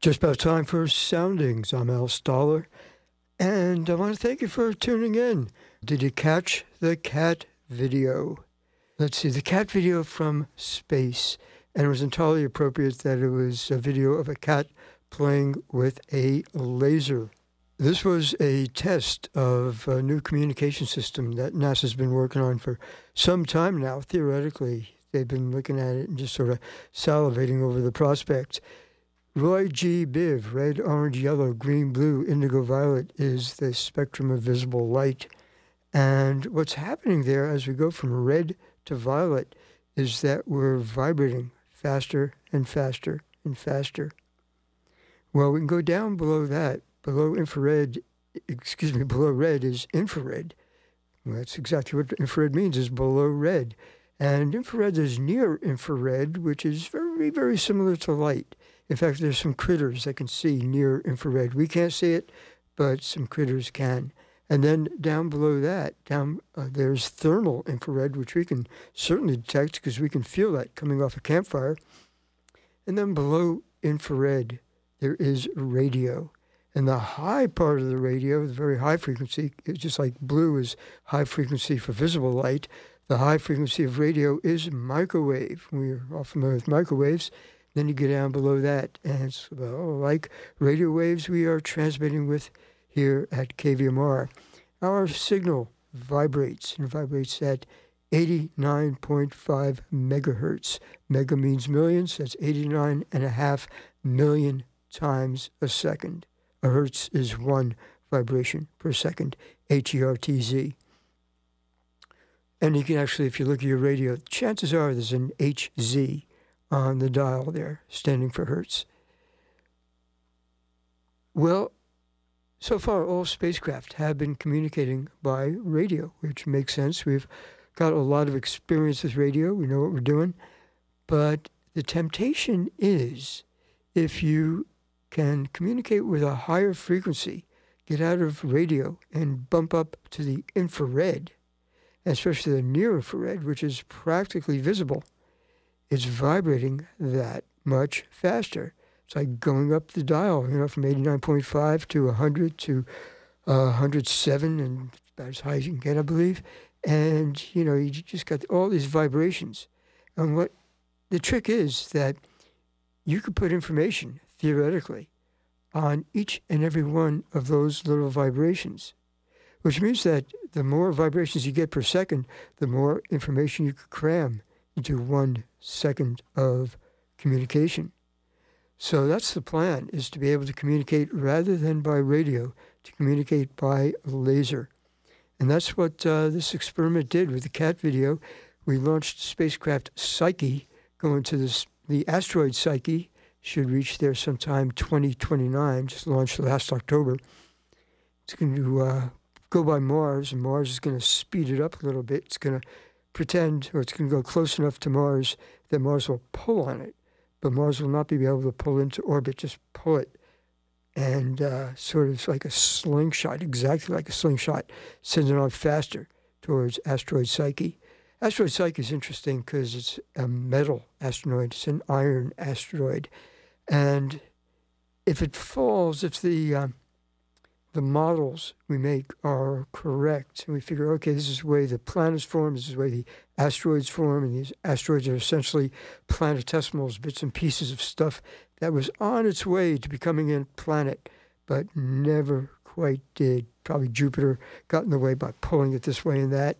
Just about time for soundings. I'm Al Stahler, and I want to thank you for tuning in. Did you catch the cat video? Let's see, the cat video from space, and it was entirely appropriate that it was a video of a cat playing with a laser. This was a test of a new communication system that NASA's been working on for some time now. Theoretically, they've been looking at it and just sort of salivating over the prospects. Roy G. Biv, red, orange, yellow, green, blue, indigo, violet, is the spectrum of visible light. And what's happening there as we go from red to violet is that we're vibrating faster and faster and faster. Well, we can go down below that. Below infrared, excuse me, below red is infrared. Well, that's exactly what infrared means, is below red. And infrared is near infrared, which is very, very similar to light. In fact, there's some critters that can see near infrared. We can't see it, but some critters can. And then down below that, down uh, there's thermal infrared, which we can certainly detect because we can feel that coming off a campfire. And then below infrared, there is radio. And the high part of the radio, the very high frequency, just like blue is high frequency for visible light. The high frequency of radio is microwave. We're all familiar with microwaves. Then you get down below that, and it's well, like radio waves we are transmitting with here at KVMR. Our signal vibrates and vibrates at 89.5 megahertz. Mega means millions, that's 89 and a half million times a second. A hertz is one vibration per second, H E R T Z. And you can actually, if you look at your radio, chances are there's an HZ on the dial there, standing for hertz. Well, so far, all spacecraft have been communicating by radio, which makes sense. We've got a lot of experience with radio, we know what we're doing. But the temptation is if you can communicate with a higher frequency, get out of radio and bump up to the infrared, especially the near infrared, which is practically visible it's vibrating that much faster. It's like going up the dial, you know, from 89.5 to 100 to uh, 107, and about as high as you can get, I believe. And, you know, you just got all these vibrations. And what the trick is that you could put information, theoretically, on each and every one of those little vibrations, which means that the more vibrations you get per second, the more information you could cram into one second of communication. So that's the plan, is to be able to communicate rather than by radio, to communicate by laser. And that's what uh, this experiment did with the cat video. We launched spacecraft Psyche, going to this, the asteroid Psyche, should reach there sometime 2029, just launched last October. It's going to uh, go by Mars, and Mars is going to speed it up a little bit. It's going to pretend, or it's going to go close enough to Mars that Mars will pull on it, but Mars will not be able to pull into orbit, just pull it. And uh, sort of like a slingshot, exactly like a slingshot, sends it on faster towards asteroid Psyche. Asteroid Psyche is interesting because it's a metal asteroid, it's an iron asteroid. And if it falls, if the uh, the models we make are correct, and we figure, okay, this is the way the planets form, this is the way the asteroids form, and these asteroids are essentially planetesimals, bits and pieces of stuff that was on its way to becoming a planet, but never quite did. Probably Jupiter got in the way by pulling it this way and that.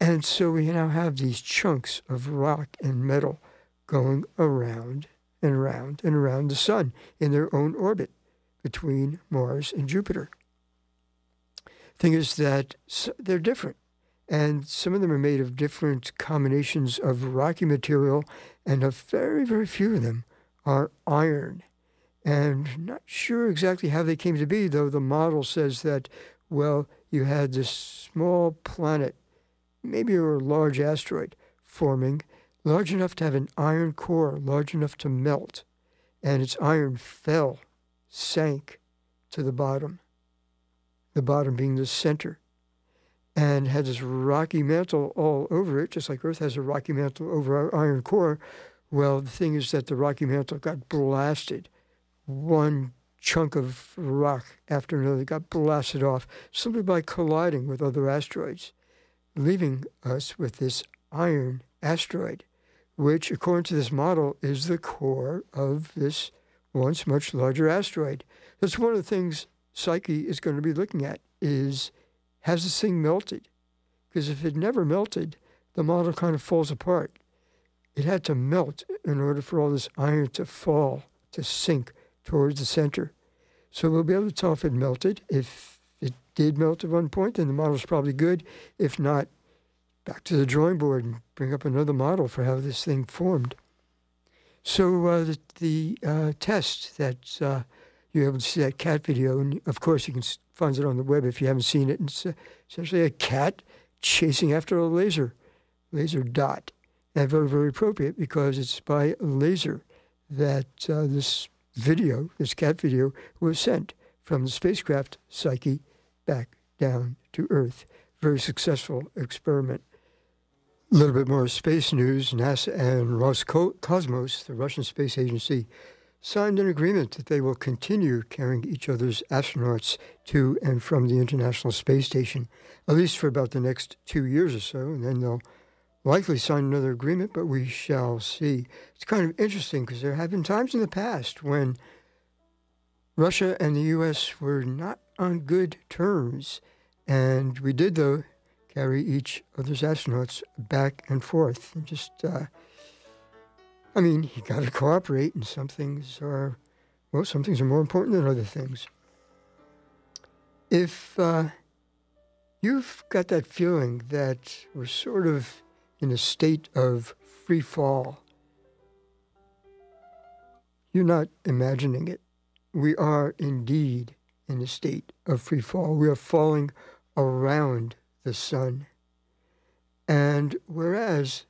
And so we now have these chunks of rock and metal going around and around and around the sun in their own orbit between Mars and Jupiter. Thing is that they're different, and some of them are made of different combinations of rocky material, and a very, very few of them are iron. And not sure exactly how they came to be, though the model says that, well, you had this small planet, maybe a large asteroid, forming, large enough to have an iron core, large enough to melt, and its iron fell sank to the bottom, the bottom being the center, and had this rocky mantle all over it, just like Earth has a rocky mantle over our iron core. Well, the thing is that the rocky mantle got blasted one chunk of rock after another got blasted off simply by colliding with other asteroids, leaving us with this iron asteroid, which, according to this model, is the core of this once much larger asteroid. That's one of the things Psyche is going to be looking at is has this thing melted? Because if it never melted, the model kind of falls apart. It had to melt in order for all this iron to fall, to sink towards the center. So we'll be able to tell if it melted. If it did melt at one point, then the model's probably good. If not, back to the drawing board and bring up another model for how this thing formed. So uh, the, the uh, test that uh, you're able to see that cat video, and of course you can find it on the web if you haven't seen it. It's uh, essentially a cat chasing after a laser, laser dot. And very, very appropriate because it's by laser that uh, this video, this cat video, was sent from the spacecraft Psyche back down to Earth. Very successful experiment. A little bit more space news. NASA and Roscosmos, the Russian space agency, signed an agreement that they will continue carrying each other's astronauts to and from the International Space Station, at least for about the next two years or so, and then they'll likely sign another agreement, but we shall see. It's kind of interesting because there have been times in the past when Russia and the U.S. were not on good terms, and we did, though, carry each of other's astronauts back and forth. And just, uh, I mean, you got to cooperate, and some things are, well, some things are more important than other things. If uh, you've got that feeling that we're sort of in a state of free fall. You're not imagining it. We are indeed in a state of free fall. We are falling around the sun. And whereas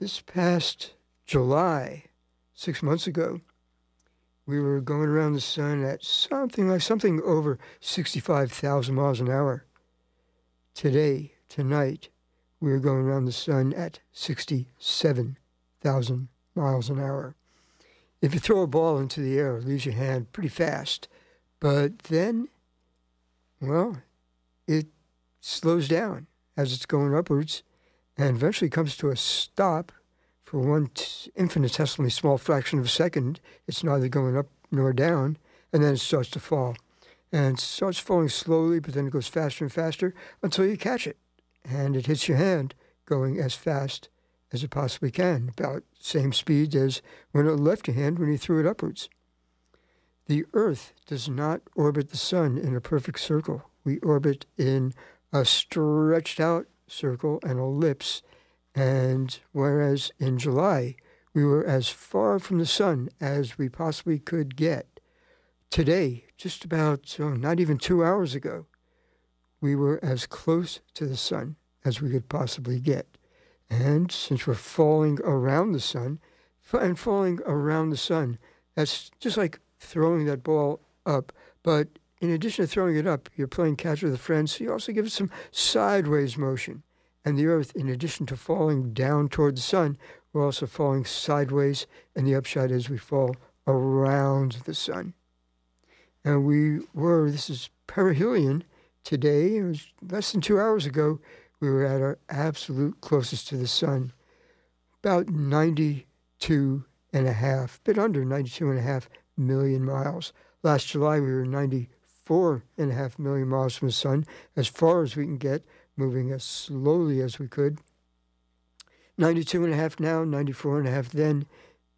this past July, six months ago, we were going around the sun at something like something over 65,000 miles an hour. Today, tonight, we are going around the sun at 67,000 miles an hour. If you throw a ball into the air, it leaves your hand pretty fast. But then, well, it slows down as it's going upwards and eventually comes to a stop for one t- infinitesimally small fraction of a second. It's neither going up nor down, and then it starts to fall. And starts falling slowly, but then it goes faster and faster until you catch it and it hits your hand going as fast as it possibly can, about same speed as when it left your hand when you threw it upwards. The Earth does not orbit the Sun in a perfect circle. We orbit in a stretched out circle, an ellipse, and whereas in July we were as far from the Sun as we possibly could get, today, just about oh, not even two hours ago, we were as close to the sun as we could possibly get. And since we're falling around the sun, and falling around the sun, that's just like throwing that ball up. But in addition to throwing it up, you're playing catch with a friend, so you also give it some sideways motion. And the Earth, in addition to falling down toward the sun, we're also falling sideways, and the upshot is we fall around the sun. And we were, this is perihelion, today, it was less than two hours ago, we were at our absolute closest to the sun, about 92 and a half, bit under 92 and a half million miles. Last July, we were 94 and a half million miles from the sun, as far as we can get, moving as slowly as we could. 92 and a half now, 94 and a half then,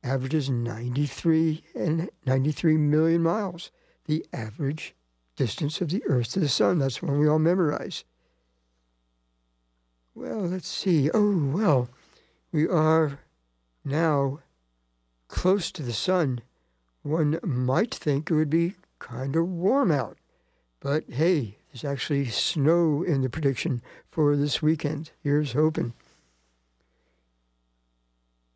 averages 93 and 93 million miles. The average distance of the Earth to the Sun. That's one we all memorize. Well, let's see. Oh, well, we are now close to the Sun. One might think it would be kind of warm out. But hey, there's actually snow in the prediction for this weekend. Here's hoping.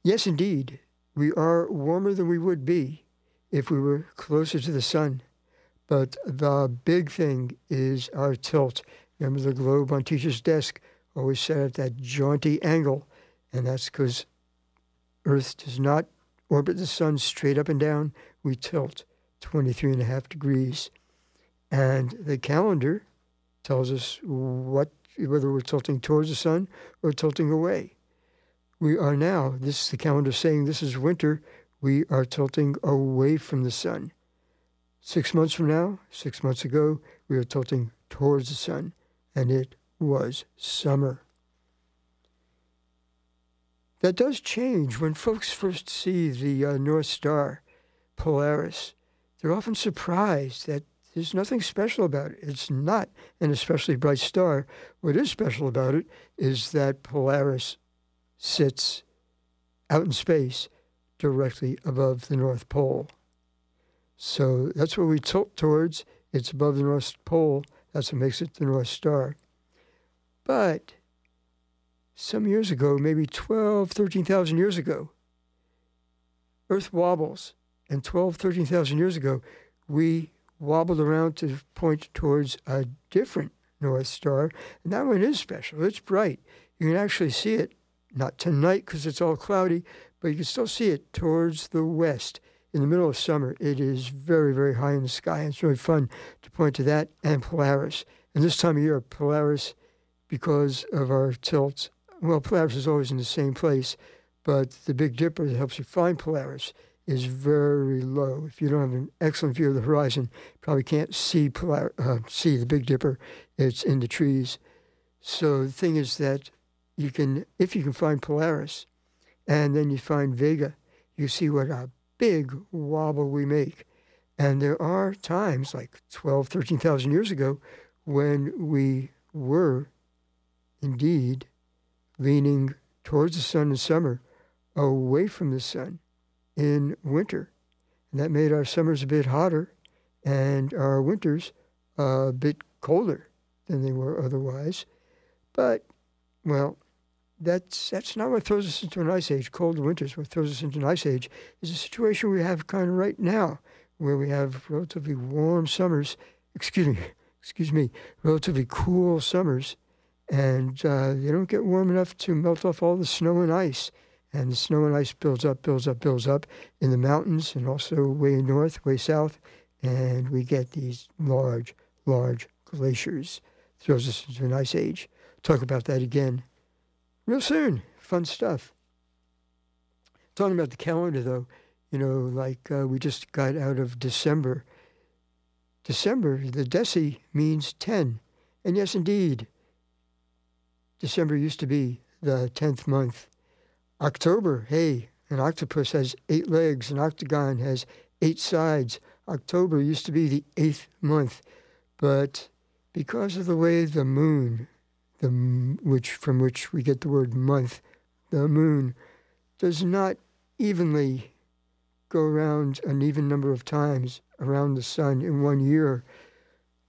Yes, indeed, we are warmer than we would be if we were closer to the sun. But the big thing is our tilt. Remember the globe on teacher's desk always set at that jaunty angle, and that's because Earth does not orbit the sun straight up and down. We tilt 23 and a half degrees. And the calendar tells us what whether we're tilting towards the sun or tilting away. We are now, this is the calendar saying this is winter, we are tilting away from the sun. Six months from now, six months ago, we are tilting towards the sun, and it was summer. That does change when folks first see the uh, North Star, Polaris. They're often surprised that there's nothing special about it. It's not an especially bright star. What is special about it is that Polaris sits out in space directly above the North Pole. So that's where we tilt towards. It's above the North Pole. That's what makes it the North Star. But some years ago, maybe 12, 13,000 years ago, Earth wobbles. And 12, 13,000 years ago, we wobbled around to point towards a different North Star. And that one is special. It's bright. You can actually see it, not tonight because it's all cloudy, but you can still see it towards the west. In the middle of summer, it is very, very high in the sky. It's really fun to point to that and Polaris. And this time of year, Polaris, because of our tilts, well, Polaris is always in the same place, but the Big Dipper helps you find Polaris is very low. If you don't have an excellent view of the horizon, probably can't see uh, see the Big Dipper. It's in the trees. So the thing is that you can, if you can find Polaris, and then you find Vega, you see what a big wobble we make. And there are times, like 12, 13,000 years ago, when we were indeed leaning towards the sun in summer, away from the sun in winter. And that made our summers a bit hotter and our winters a bit colder than they were otherwise. But, well, that's, that's not what throws us into an ice age. Cold winters, what throws us into an ice age, is a situation we have kind of right now, where we have relatively warm summers, excuse me, excuse me, relatively cool summers, and uh, they don't get warm enough to melt off all the snow and ice and the snow and ice builds up, builds up, builds up in the mountains and also way north, way south, and we get these large, large glaciers. Throws us into an ice age. Talk about that again real soon. Fun stuff. Talking about the calendar, though, you know, like uh, we just got out of December. December, the deci means 10. And yes, indeed, December used to be the 10th month October, hey, an octopus has eight legs, an octagon has eight sides. October used to be the eighth month, but because of the way the moon, the which from which we get the word month, the moon does not evenly go around an even number of times around the sun in one year.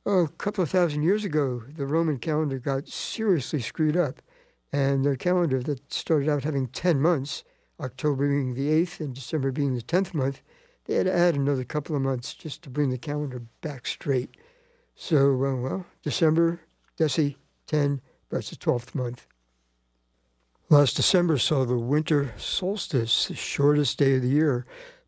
Oh, a couple of thousand years ago, the Roman calendar got seriously screwed up. And their calendar that started out having 10 months, October being the 8th and December being the 10th month, they had to add another couple of months just to bring the calendar back straight. So, uh, well, December, Deci, 10, that's the 12th month. Last December saw the winter solstice, the shortest day of the year,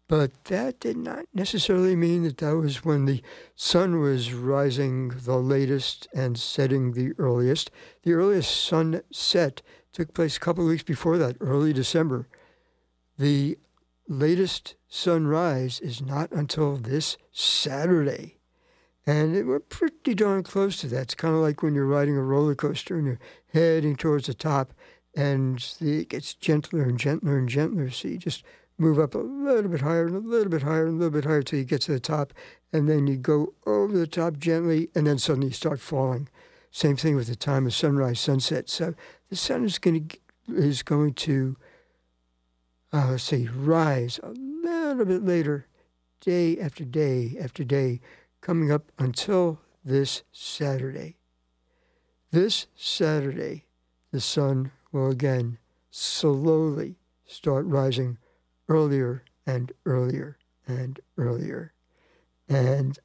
but that did not necessarily mean that that was when the sun was rising the latest and setting the earliest. The earliest sunset took place a couple of weeks before that, early December. The latest sunrise is not until this Saturday. And we're pretty darn close to that. It's kind of like when you're riding a roller coaster and you're heading towards the top, and it gets gentler and gentler and gentler. So you just move up a little bit higher and a little bit higher and a little bit higher till you get to the top, and then you go over the top gently, and then suddenly you start falling. Same thing with the time of sunrise, sunset. So the sun is going to is going to uh, let's say rise a little bit later, day after day after day, coming up until this Saturday. This Saturday, the sun will again slowly start rising earlier and earlier and earlier. And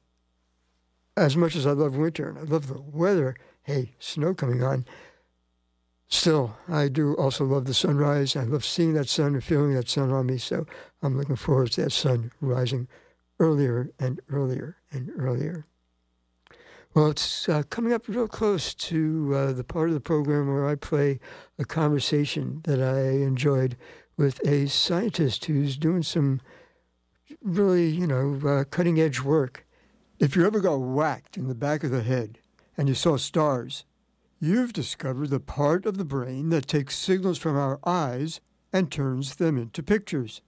as much as I love winter and I love the weather, hey, snow coming on, still, I do also love the sunrise. I love seeing that sun and feeling that sun on me. So I'm looking forward to that sun rising earlier and earlier and earlier. Well, it's uh, coming up real close to uh, the part of the program where I play a conversation that I enjoyed with a scientist who's doing some really, you know, uh, cutting edge work. If you ever got whacked in the back of the head and you saw stars, you've discovered the part of the brain that takes signals from our eyes and turns them into pictures.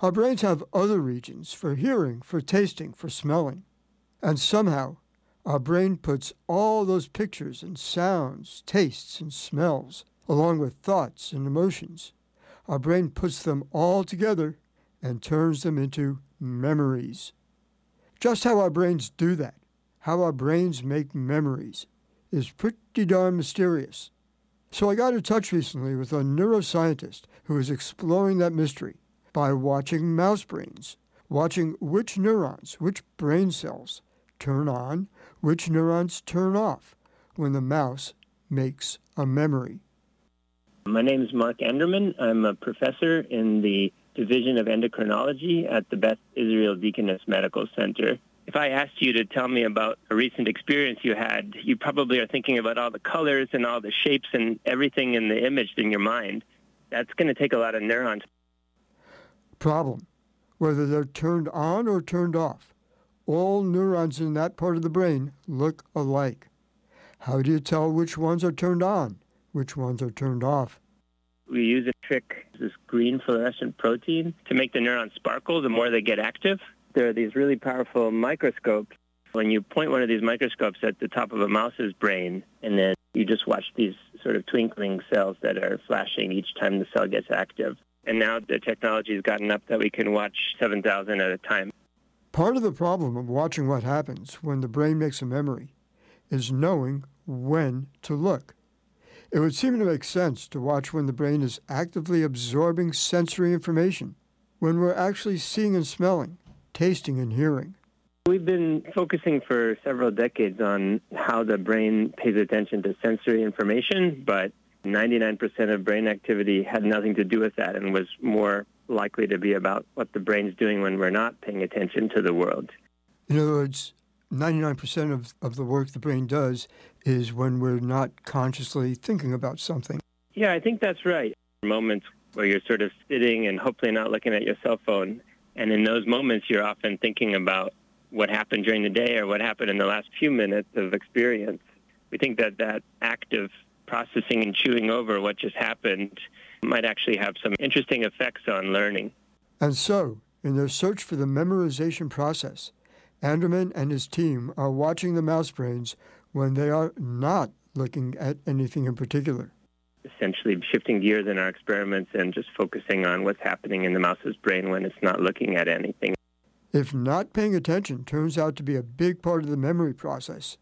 Our brains have other regions for hearing, for tasting, for smelling. And somehow, our brain puts all those pictures and sounds, tastes and smells, along with thoughts and emotions. Our brain puts them all together and turns them into memories. Just how our brains do that, how our brains make memories, is pretty darn mysterious. So I got in touch recently with a neuroscientist who is exploring that mystery by watching mouse brains, watching which neurons, which brain cells turn on, which neurons turn off when the mouse makes a memory. My name is Mark Andermann. I'm a professor in the Division of Endocrinology at the Beth Israel Deaconess Medical Center. If I asked you to tell me about a recent experience you had, you probably are thinking about all the colors and all the shapes and everything in the image in your mind. That's going to take a lot of neurons. Problem whether they're turned on or turned off. All neurons in that part of the brain look alike. How do you tell which ones are turned on, which ones are turned off? We use a trick, this green fluorescent protein, to make the neurons sparkle the more they get active. There are these really powerful microscopes. When you point one of these microscopes at the top of a mouse's brain, and then you just watch these sort of twinkling cells that are flashing each time the cell gets active. And now the technology has gotten up that we can watch 7,000 at a time. Part of the problem of watching what happens when the brain makes a memory is knowing when to look. It would seem to make sense to watch when the brain is actively absorbing sensory information, when we're actually seeing and smelling, tasting and hearing. We've been focusing for several decades on how the brain pays attention to sensory information, but 99% of brain activity had nothing to do with that and was more likely to be about what the brain's doing when we're not paying attention to the world. In other words, 99% of, of the work the brain does is when we're not consciously thinking about something. Yeah, I think that's right. Moments where you're sort of sitting and hopefully not looking at your cell phone. And in those moments, you're often thinking about what happened during the day or what happened in the last few minutes of experience. We think that that active processing and chewing over what just happened might actually have some interesting effects on learning. And so, in their search for the memorization process, Andermann and his team are watching the mouse brains when they are not looking at anything in particular. Essentially, shifting gears in our experiments and just focusing on what's happening in the mouse's brain when it's not looking at anything. If not paying attention turns out to be a big part of the memory process,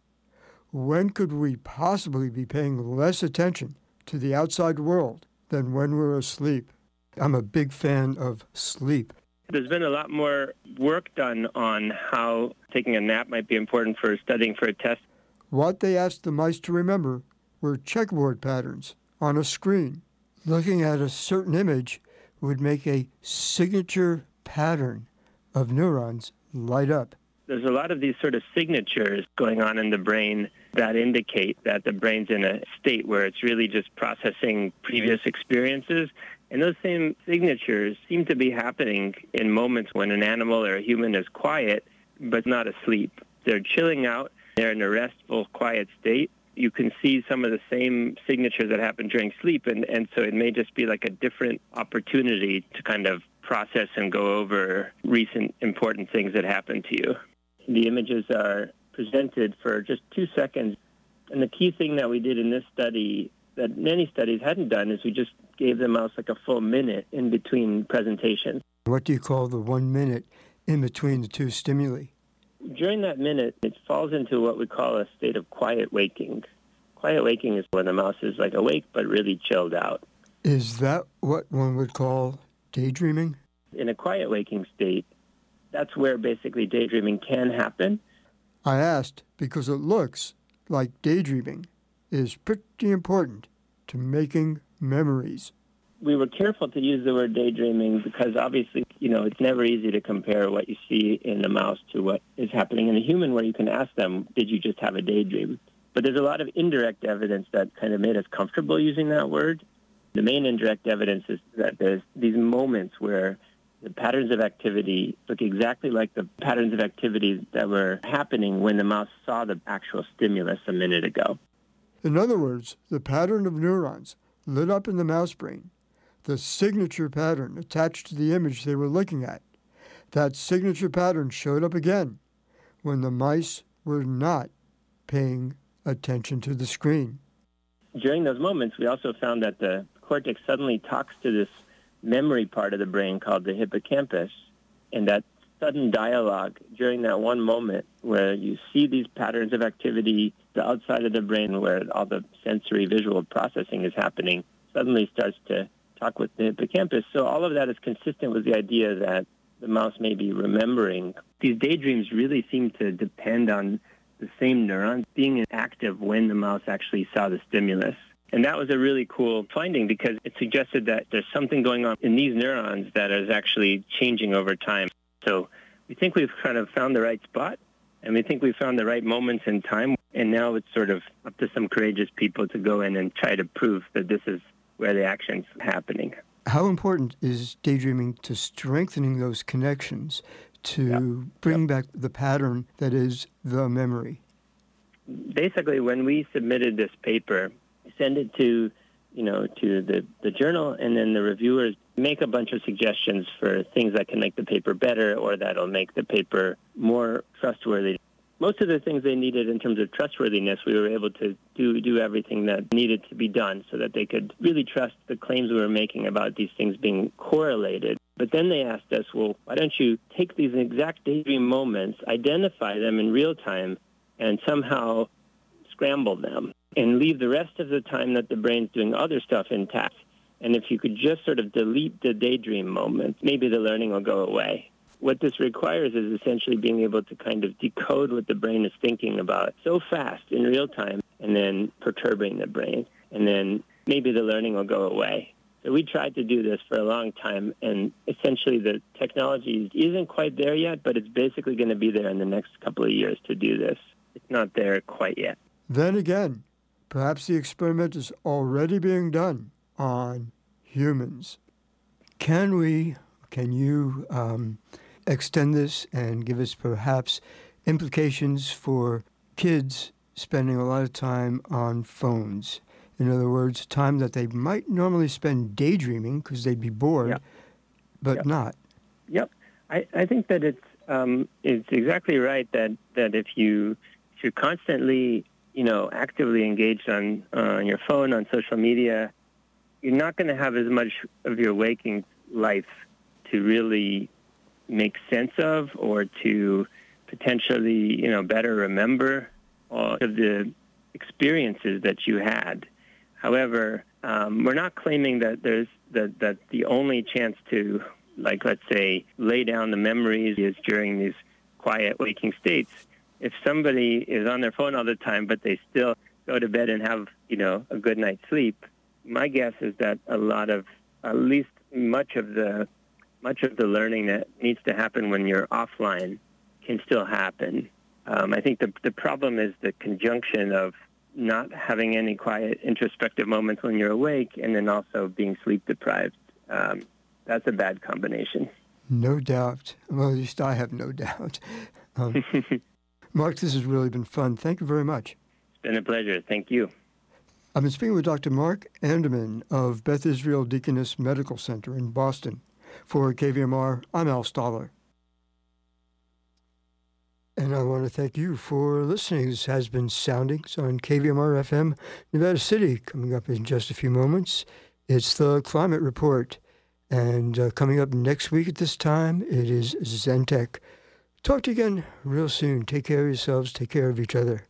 when could we possibly be paying less attention to the outside world than when we're asleep? I'm a big fan of sleep. There's been a lot more work done on how taking a nap might be important for studying for a test. What they asked the mice to remember were checkerboard patterns on a screen. Looking at a certain image would make a signature pattern of neurons light up. There's a lot of these sort of signatures going on in the brain that indicate that the brain's in a state where it's really just processing previous experiences. And those same signatures seem to be happening in moments when an animal or a human is quiet but not asleep. They're chilling out, they're in a restful, quiet state. You can see some of the same signatures that happen during sleep, and, and so it may just be like a different opportunity to kind of process and go over recent important things that happened to you the images are presented for just two seconds. And the key thing that we did in this study that many studies hadn't done is we just gave the mouse like a full minute in between presentations. What do you call the one minute in between the two stimuli? During that minute, it falls into what we call a state of quiet waking. Quiet waking is when the mouse is like awake but really chilled out. Is that what one would call daydreaming? In a quiet waking state, that's where basically daydreaming can happen. I asked because it looks like daydreaming is pretty important to making memories. we were careful to use the word daydreaming because obviously, you know, it's never easy to compare what you see in a mouse to what is happening in a human where you can ask them, did you just have a daydream? But there's a lot of indirect evidence that kind of made us comfortable using that word. The main indirect evidence is that there's these moments where the patterns of activity look exactly like the patterns of activity that were happening when the mouse saw the actual stimulus a minute ago. In other words, the pattern of neurons lit up in the mouse brain, the signature pattern attached to the image they were looking at, that signature pattern showed up again when the mice were not paying attention to the screen. During those moments, we also found that the cortex suddenly talks to this memory part of the brain called the hippocampus. And that sudden dialogue during that one moment where you see these patterns of activity, the outside of the brain where all the sensory visual processing is happening, suddenly starts to talk with the hippocampus. So all of that is consistent with the idea that the mouse may be remembering. These daydreams really seem to depend on the same neurons being active when the mouse actually saw the stimulus. And that was a really cool finding because it suggested that there's something going on in these neurons that is actually changing over time. So we think we've kind of found the right spot and we think we found the right moments in time. And now it's sort of up to some courageous people to go in and try to prove that this is where the action's happening. How important is daydreaming to strengthening those connections to yep. bring yep. back the pattern that is the memory? Basically, when we submitted this paper, send it to, you know, to the, the journal, and then the reviewers make a bunch of suggestions for things that can make the paper better or that'll make the paper more trustworthy. Most of the things they needed in terms of trustworthiness, we were able to do do everything that needed to be done so that they could really trust the claims we were making about these things being correlated. But then they asked us, well, why don't you take these exact daydream moments, identify them in real time, and somehow scramble them and leave the rest of the time that the brain's doing other stuff intact. And if you could just sort of delete the daydream moments, maybe the learning will go away. What this requires is essentially being able to kind of decode what the brain is thinking about so fast in real time and then perturbing the brain. And then maybe the learning will go away. So we tried to do this for a long time, and essentially the technology isn't quite there yet, but it's basically going to be there in the next couple of years to do this. It's not there quite yet. Then again, Perhaps the experiment is already being done on humans. Can we, can you um, extend this and give us perhaps implications for kids spending a lot of time on phones? In other words, time that they might normally spend daydreaming because they'd be bored, but yep. not. Yep, I, I think that it's um, it's exactly right that that if you if you're constantly you know, actively engaged on uh, on your phone, on social media, you're not going to have as much of your waking life to really make sense of or to potentially, you know, better remember all of the experiences that you had. However, um, we're not claiming that there's that, that the only chance to, like, let's say, lay down the memories is during these quiet waking states if somebody is on their phone all the time, but they still go to bed and have, you know, a good night's sleep, my guess is that a lot of, at least much of the, much of the learning that needs to happen when you're offline can still happen. Um, I think the the problem is the conjunction of not having any quiet introspective moments when you're awake, and then also being sleep deprived. Um, that's a bad combination. No doubt. Well, at least I have no doubt. Um, Mark, this has really been fun. Thank you very much. It's been a pleasure. Thank you. I've been speaking with Dr. Mark Andermann of Beth Israel Deaconess Medical Center in Boston. For KVMR, I'm Al Stahler. And I want to thank you for listening. This has been Soundings on KVMR FM, Nevada City. Coming up in just a few moments, it's the Climate Report. And uh, coming up next week at this time, it is Zentech. Talk to you again real soon. Take care of yourselves. Take care of each other.